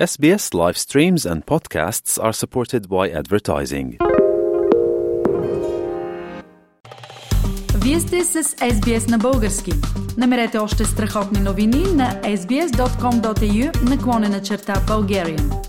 SBS live streams and podcasts are supported by advertising. Вие сте с SBS на български. Намерете още страхотни новини на sbs.com.au наклонена черта Bulgarian.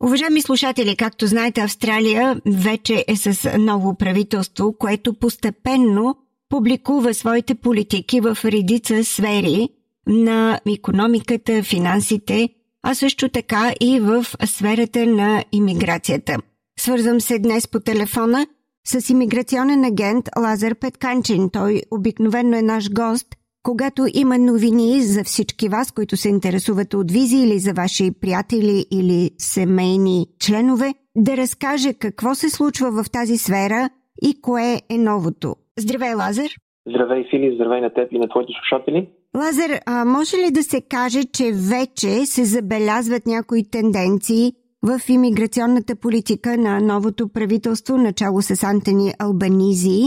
Уважаеми слушатели, както знаете, Австралия вече е с ново правителство, което постепенно публикува своите политики в редица сфери на економиката, финансите, а също така и в сферата на иммиграцията. Свързвам се днес по телефона с иммиграционен агент Лазар Петканчин. Той обикновенно е наш гост, когато има новини за всички вас, които се интересуват от визи или за ваши приятели или семейни членове, да разкаже какво се случва в тази сфера и кое е новото. Здравей, Лазар! Здравей, Фили, здравей на теб и на твоите слушатели. Лазар, а може ли да се каже, че вече се забелязват някои тенденции в имиграционната политика на новото правителство, начало с Антони Албанизи?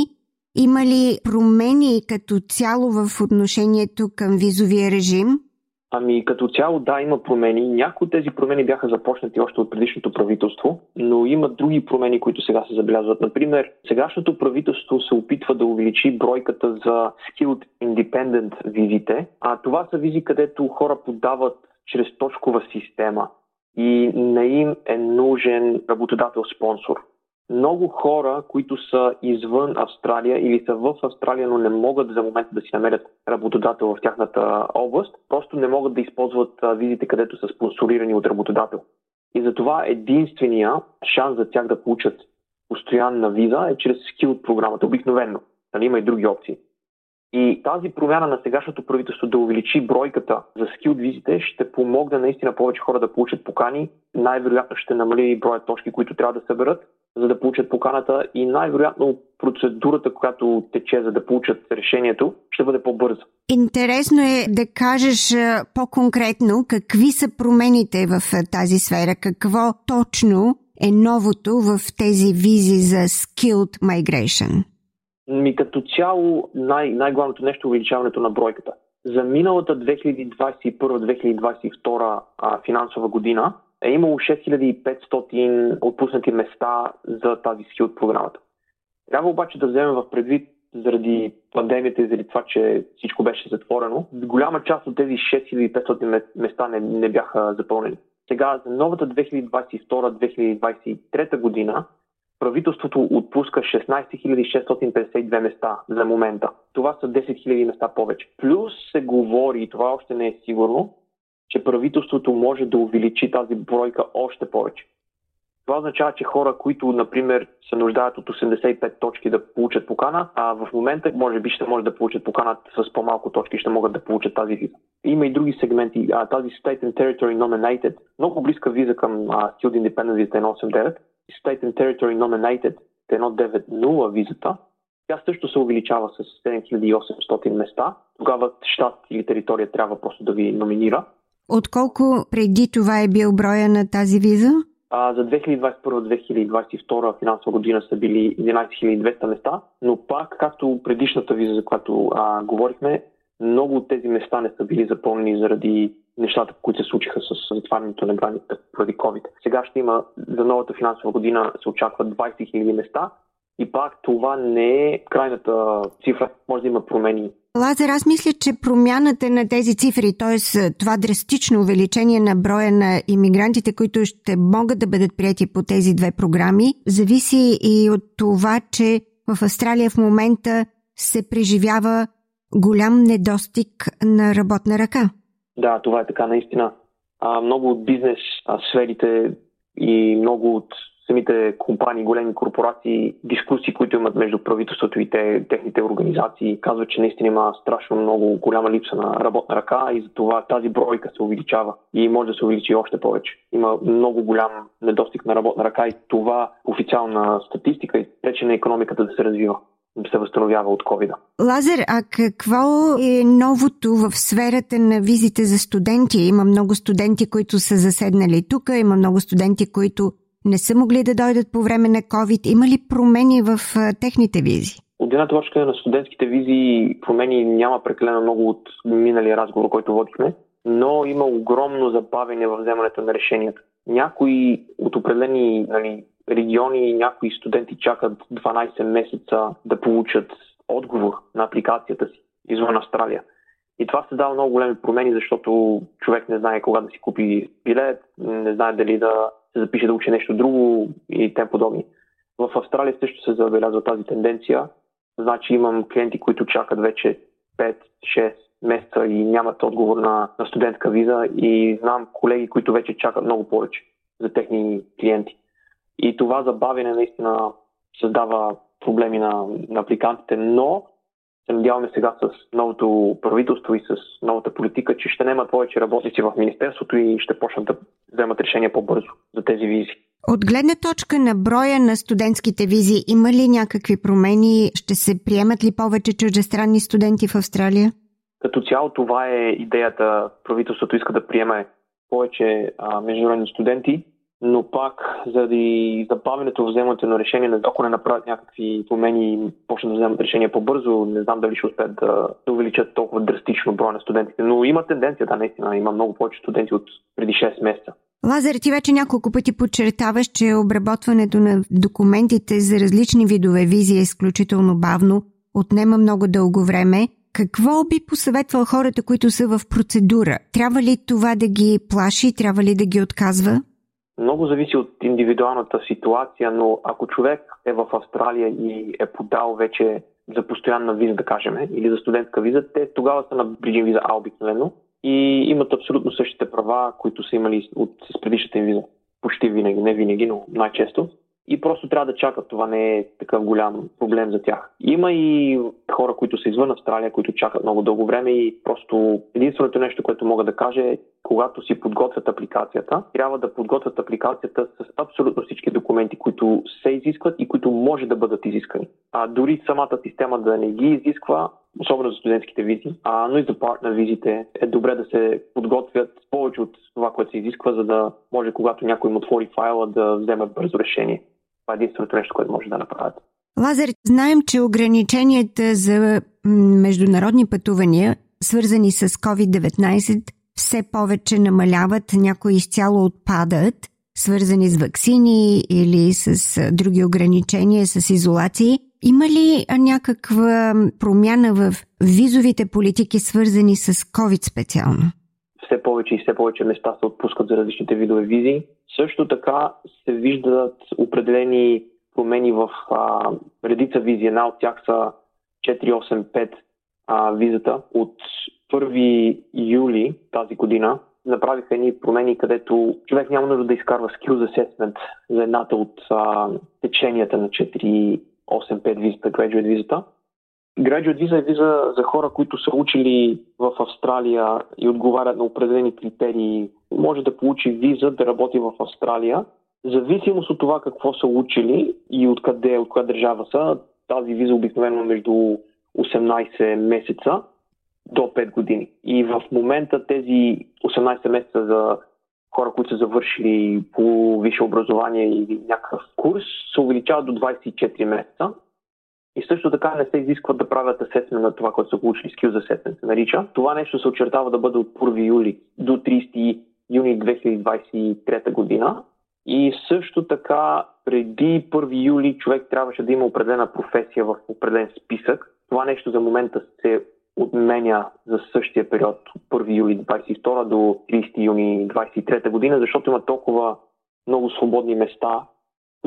Има ли промени като цяло в отношението към визовия режим? Ами като цяло да, има промени. Някои от тези промени бяха започнати още от предишното правителство, но има други промени, които сега се забелязват. Например, сегашното правителство се опитва да увеличи бройката за Skilled Independent визите, а това са визи, където хора подават чрез точкова система и не им е нужен работодател-спонсор много хора, които са извън Австралия или са в Австралия, но не могат за момента да си намерят работодател в тяхната област, просто не могат да използват визите, където са спонсорирани от работодател. И затова единствения шанс за тях да получат постоянна виза е чрез скил програмата, обикновено. Нали, има и други опции. И тази промяна на сегашното правителство да увеличи бройката за скил визите ще помогне наистина повече хора да получат покани. Най-вероятно ще намали броя точки, които трябва да съберат за да получат поканата и най-вероятно процедурата, която тече за да получат решението, ще бъде по-бърза. Интересно е да кажеш по-конкретно какви са промените в тази сфера, какво точно е новото в тези визи за Skilled Migration? Ми като цяло най- най-главното нещо е увеличаването на бройката. За миналата 2021-2022 финансова година е имало 6500 отпуснати места за тази ски от програмата. Трябва обаче да вземем в предвид заради пандемията и заради това, че всичко беше затворено, голяма част от тези 6500 места не, не бяха запълнени. Сега, за новата 2022-2023 година, правителството отпуска 16 652 места за момента. Това са 10 000 места повече. Плюс се говори, и това още не е сигурно, че правителството може да увеличи тази бройка още повече. Това означава, че хора, които, например, се нуждаят от 85 точки да получат покана, а в момента може би ще може да получат покана с по-малко точки, ще могат да получат тази виза. Има и други сегменти. А, тази State and Territory Nominated, много близка виза към а, Skilled Independent виза 189, State and Territory Nominated 190 визата, тя също се увеличава с 7800 места. Тогава щат или територия трябва просто да ви номинира. Отколко преди това е бил броя на тази виза? А, за 2021-2022 финансова година са били 11 200 места, но пак, както предишната виза, за която а, говорихме, много от тези места не са били запълнени заради нещата, които се случиха с затварянето на границата поради COVID. Сега ще има, за новата финансова година се очакват 20 000 места и пак това не е крайната цифра. Може да има промени Лазер, аз мисля, че промяната на тези цифри, т.е. това драстично увеличение на броя на иммигрантите, които ще могат да бъдат прияти по тези две програми, зависи и от това, че в Австралия в момента се преживява голям недостиг на работна ръка. Да, това е така наистина. А, много от бизнес сферите и много от самите компании, големи корпорации, дискусии, които имат между правителството и те, техните организации, казват, че наистина има страшно много голяма липса на работна ръка и затова тази бройка се увеличава и може да се увеличи още повече. Има много голям недостиг на работна ръка и това официална статистика и пречи на економиката да се развива се възстановява от COVID. Лазер, а какво е новото в сферата на визите за студенти? Има много студенти, които са заседнали тук, има много студенти, които не са могли да дойдат по време на COVID. Има ли промени в техните визи? От една точка на студентските визи промени няма прекалено много от миналия разговор, който водихме, но има огромно забавене в вземането на решенията. Някои от определени нали, региони, някои студенти чакат 12 месеца да получат отговор на апликацията си извън Австралия. И това се дава много големи промени, защото човек не знае кога да си купи билет, не знае дали да се запише да учи нещо друго и тем подобни. В Австралия също се забелязва тази тенденция. Значи имам клиенти, които чакат вече 5-6 месеца и нямат отговор на, на студентска виза и знам колеги, които вече чакат много повече за техни клиенти. И това забавяне наистина създава проблеми на, на апликантите, но се надяваме сега с новото правителство и с новата политика, че ще нема повече работници в Министерството и ще почнат да вземат решения по-бързо за тези визи. От гледна точка на броя на студентските визи, има ли някакви промени? Ще се приемат ли повече чуждестранни студенти в Австралия? Като цяло това е идеята. Правителството иска да приеме повече а, международни студенти но пак заради забавянето в вземането на решение, ако не направят някакви промени и почнат да вземат решение по-бързо, не знам дали ще успеят да, да увеличат толкова драстично броя на студентите. Но има тенденция, да, наистина, има много повече студенти от преди 6 месеца. Лазар, ти вече няколко пъти подчертаваш, че обработването на документите за различни видове визи е изключително бавно, отнема много дълго време. Какво би посъветвал хората, които са в процедура? Трябва ли това да ги плаши? Трябва ли да ги отказва? Много зависи от индивидуалната ситуация, но ако човек е в Австралия и е подал вече за постоянна виза, да кажем, или за студентска виза, те тогава са на Бриджин виза А обикновено и имат абсолютно същите права, които са имали от, с предишната им виза. Почти винаги, не винаги, но най-често и просто трябва да чакат. Това не е такъв голям проблем за тях. Има и хора, които са извън Австралия, които чакат много дълго време и просто единственото нещо, което мога да кажа е, когато си подготвят апликацията, трябва да подготвят апликацията с абсолютно всички документи, които се изискват и които може да бъдат изискани. А дори самата система да не ги изисква, особено за студентските визи, а, но и за партнер визите е добре да се подготвят повече от това, което се изисква, за да може когато някой им отвори файла да вземе бързо решение. Това е единственото нещо, което може да направят. Лазар, знаем, че ограниченията за международни пътувания, свързани с COVID-19, все повече намаляват, някои изцяло отпадат, свързани с вакцини или с други ограничения, с изолации. Има ли някаква промяна в визовите политики, свързани с COVID специално? Все повече и все повече места се отпускат за различните видове визи. Също така се виждат определени промени в а, редица визи. Една от тях са 485 а, визата. От 1 юли тази година направиха едни промени, където човек няма нужда да изкарва Skills Assessment за едната от а, теченията на 485 визата, Graduate визата. Graduate виза е виза за хора, които са учили в Австралия и отговарят на определени критерии. Може да получи виза да работи в Австралия. Зависимост от това какво са учили и откъде, от коя държава са, тази виза обикновено между 18 месеца до 5 години. И в момента тези 18 месеца за хора, които са завършили по висше образование или някакъв курс, се увеличават до 24 месеца. И също така не се изисква да правят асесмент на това, което са получили. Skills Assessment се нарича. Това нещо се очертава да бъде от 1 юли до 30 юни 2023 година. И също така преди 1 юли човек трябваше да има определена професия в определен списък. Това нещо за момента се отменя за същия период от 1 юли 22 до 30 юни 23 година, защото има толкова много свободни места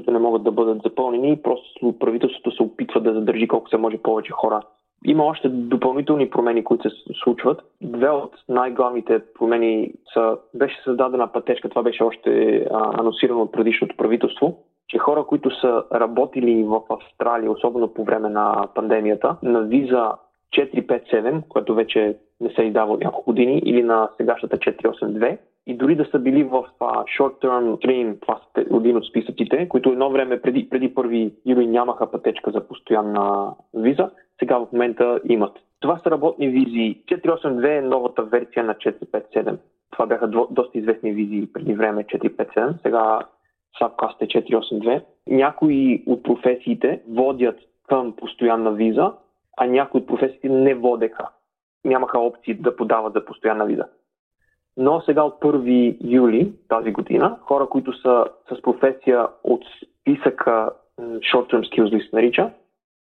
които не могат да бъдат запълнени. Просто правителството се опитва да задържи колко се може повече хора. Има още допълнителни промени, които се случват. Две от най-главните промени са, беше създадена пътечка, това беше още а, анонсирано от предишното правителство, че хора, които са работили в Австралия, особено по време на пандемията, на виза 457, което вече не се издава от няколко години, или на сегашната 482, и дори да са били в uh, short-term stream, това са един от списъците, които едно време преди, преди 1 юли нямаха пътечка за постоянна виза, сега в момента имат. Това са работни визи. 482 е новата версия на 457. Това бяха доста известни визи преди време 457. Сега Subcast е 482. Някои от професиите водят към постоянна виза, а някои от професиите не водеха. Нямаха опции да подават за постоянна виза. Но сега от 1 юли тази година, хора, които са с професия от списъка Short-Term Skills List нарича,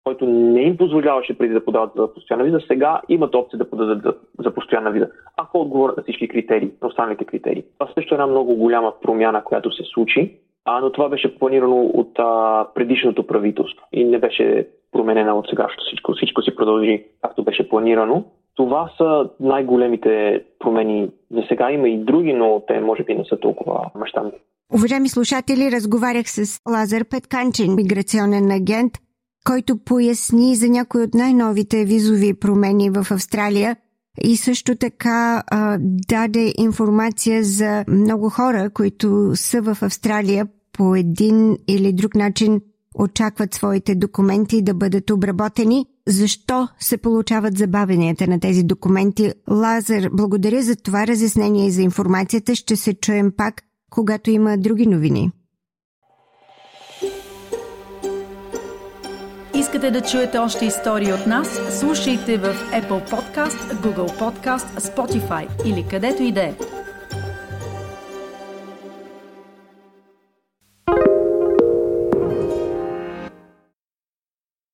който не им позволяваше преди да подават за постоянна виза, сега имат опция да подадат за, за постоянна виза, ако отговорят на всички критерии, на останалите критерии. Това също е една много голяма промяна, която се случи, а, но това беше планирано от а, предишното правителство и не беше променена от сегашното всичко. Всичко си продължи както беше планирано. Това са най-големите промени. За сега има и други, но те може би не са толкова мащабни. Уважаеми слушатели, разговарях с Лазар Петканчин, миграционен агент, който поясни за някои от най-новите визови промени в Австралия и също така а, даде информация за много хора, които са в Австралия по един или друг начин очакват своите документи да бъдат обработени. Защо се получават забавенията на тези документи? Лазар, благодаря за това разяснение и за информацията. Ще се чуем пак, когато има други новини. Искате да чуете още истории от нас? Слушайте в Apple Podcast, Google Podcast, Spotify или където и да е.